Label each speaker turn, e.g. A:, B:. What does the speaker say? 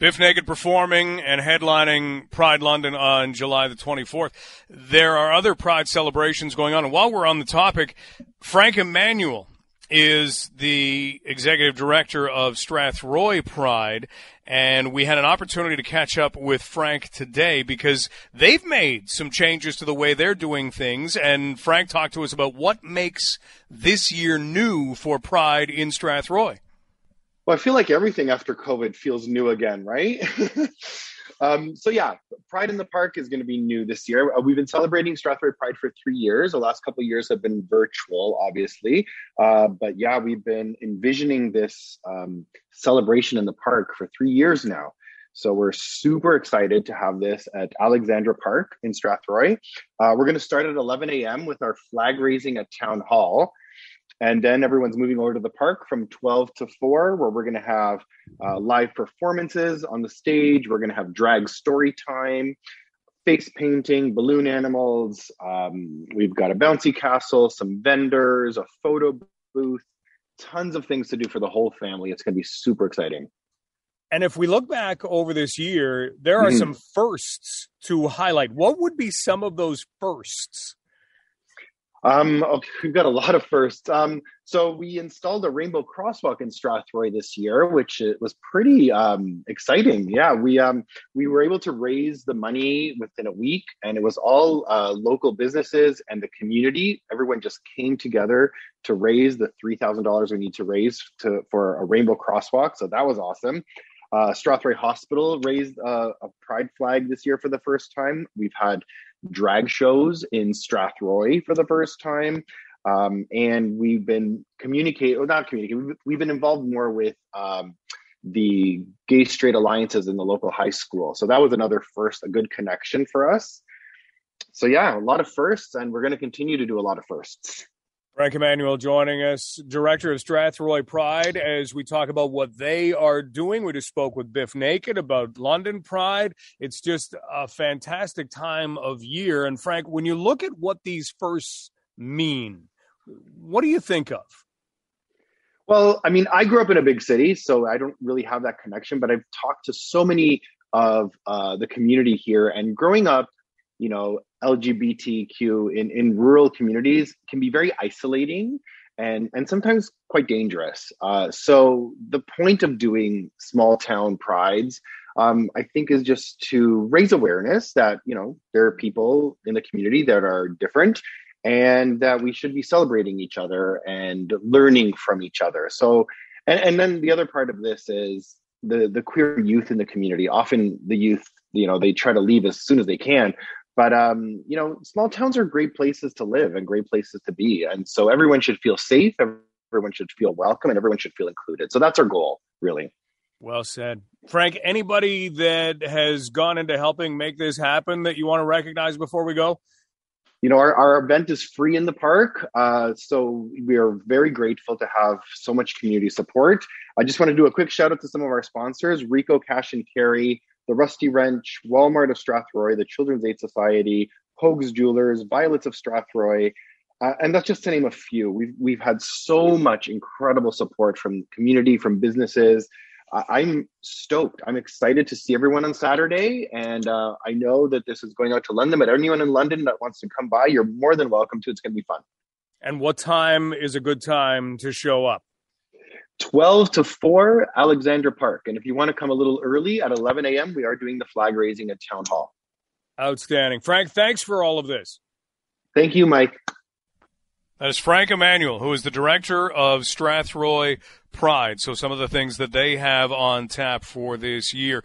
A: Bif Naked performing and headlining Pride London on July the 24th. There are other Pride celebrations going on. And while we're on the topic, Frank Emanuel is the executive director of Strathroy Pride. And we had an opportunity to catch up with Frank today because they've made some changes to the way they're doing things. And Frank talked to us about what makes this year new for Pride in Strathroy.
B: Well, I feel like everything after COVID feels new again, right? um, so yeah, Pride in the Park is going to be new this year. Uh, we've been celebrating Strathroy Pride for three years. The last couple years have been virtual, obviously, uh, but yeah, we've been envisioning this um, celebration in the park for three years now. So we're super excited to have this at Alexandra Park in Strathroy. Uh, we're going to start at 11 a.m. with our flag raising at Town Hall. And then everyone's moving over to the park from 12 to 4, where we're going to have uh, live performances on the stage. We're going to have drag story time, face painting, balloon animals. Um, we've got a bouncy castle, some vendors, a photo booth, tons of things to do for the whole family. It's going to be super exciting.
A: And if we look back over this year, there are mm-hmm. some firsts to highlight. What would be some of those firsts?
B: Um, okay, we've got a lot of firsts. Um, so we installed a rainbow crosswalk in Strathroy this year, which was pretty um, exciting. Yeah, we um, we were able to raise the money within a week, and it was all uh, local businesses and the community. Everyone just came together to raise the three thousand dollars we need to raise to for a rainbow crosswalk. So that was awesome. Uh, Strathroy Hospital raised uh, a pride flag this year for the first time. We've had drag shows in Strathroy for the first time. Um, and we've been communicating, or not communicating, we've, been involved more with um, the gay straight alliances in the local high school. So that was another first, a good connection for us. So, yeah, a lot of firsts, and we're going to continue to do a lot of firsts.
A: Frank Emanuel joining us, director of Strathroy Pride, as we talk about what they are doing. We just spoke with Bif Naked about London Pride. It's just a fantastic time of year. And Frank, when you look at what these firsts mean, what do you think of?
B: Well, I mean, I grew up in a big city, so I don't really have that connection, but I've talked to so many of uh, the community here. And growing up, you know, LGBTQ in, in rural communities can be very isolating and, and sometimes quite dangerous. Uh, so the point of doing small town prides, um, I think, is just to raise awareness that, you know, there are people in the community that are different and that we should be celebrating each other and learning from each other. So, and, and then the other part of this is the, the queer youth in the community. Often the youth, you know, they try to leave as soon as they can, but um, you know, small towns are great places to live and great places to be, and so everyone should feel safe. Everyone should feel welcome, and everyone should feel included. So that's our goal, really.
A: Well said, Frank. Anybody that has gone into helping make this happen that you want to recognize before we go?
B: You know, our, our event is free in the park, uh, so we are very grateful to have so much community support. I just want to do a quick shout out to some of our sponsors: Rico Cash and Carry, the Rusty Wrench, Walmart of Strathroy, the Children's Aid Society, Hoag's Jewelers, Violets of Strathroy, uh, and that's just to name a few. We've we've had so much incredible support from community, from businesses. I'm stoked. I'm excited to see everyone on Saturday, and uh, I know that this is going out to London. But anyone in London that wants to come by, you're more than welcome to. It's going to be fun.
A: And what time is a good time to show up?
B: 12 to 4, Alexandra Park. And if you want to come a little early at 11 a.m., we are doing the flag raising at Town Hall.
A: Outstanding. Frank, thanks for all of this.
B: Thank you, Mike.
A: That is Frank Emanuel, who is the director of Strathroy Pride. So, some of the things that they have on tap for this year.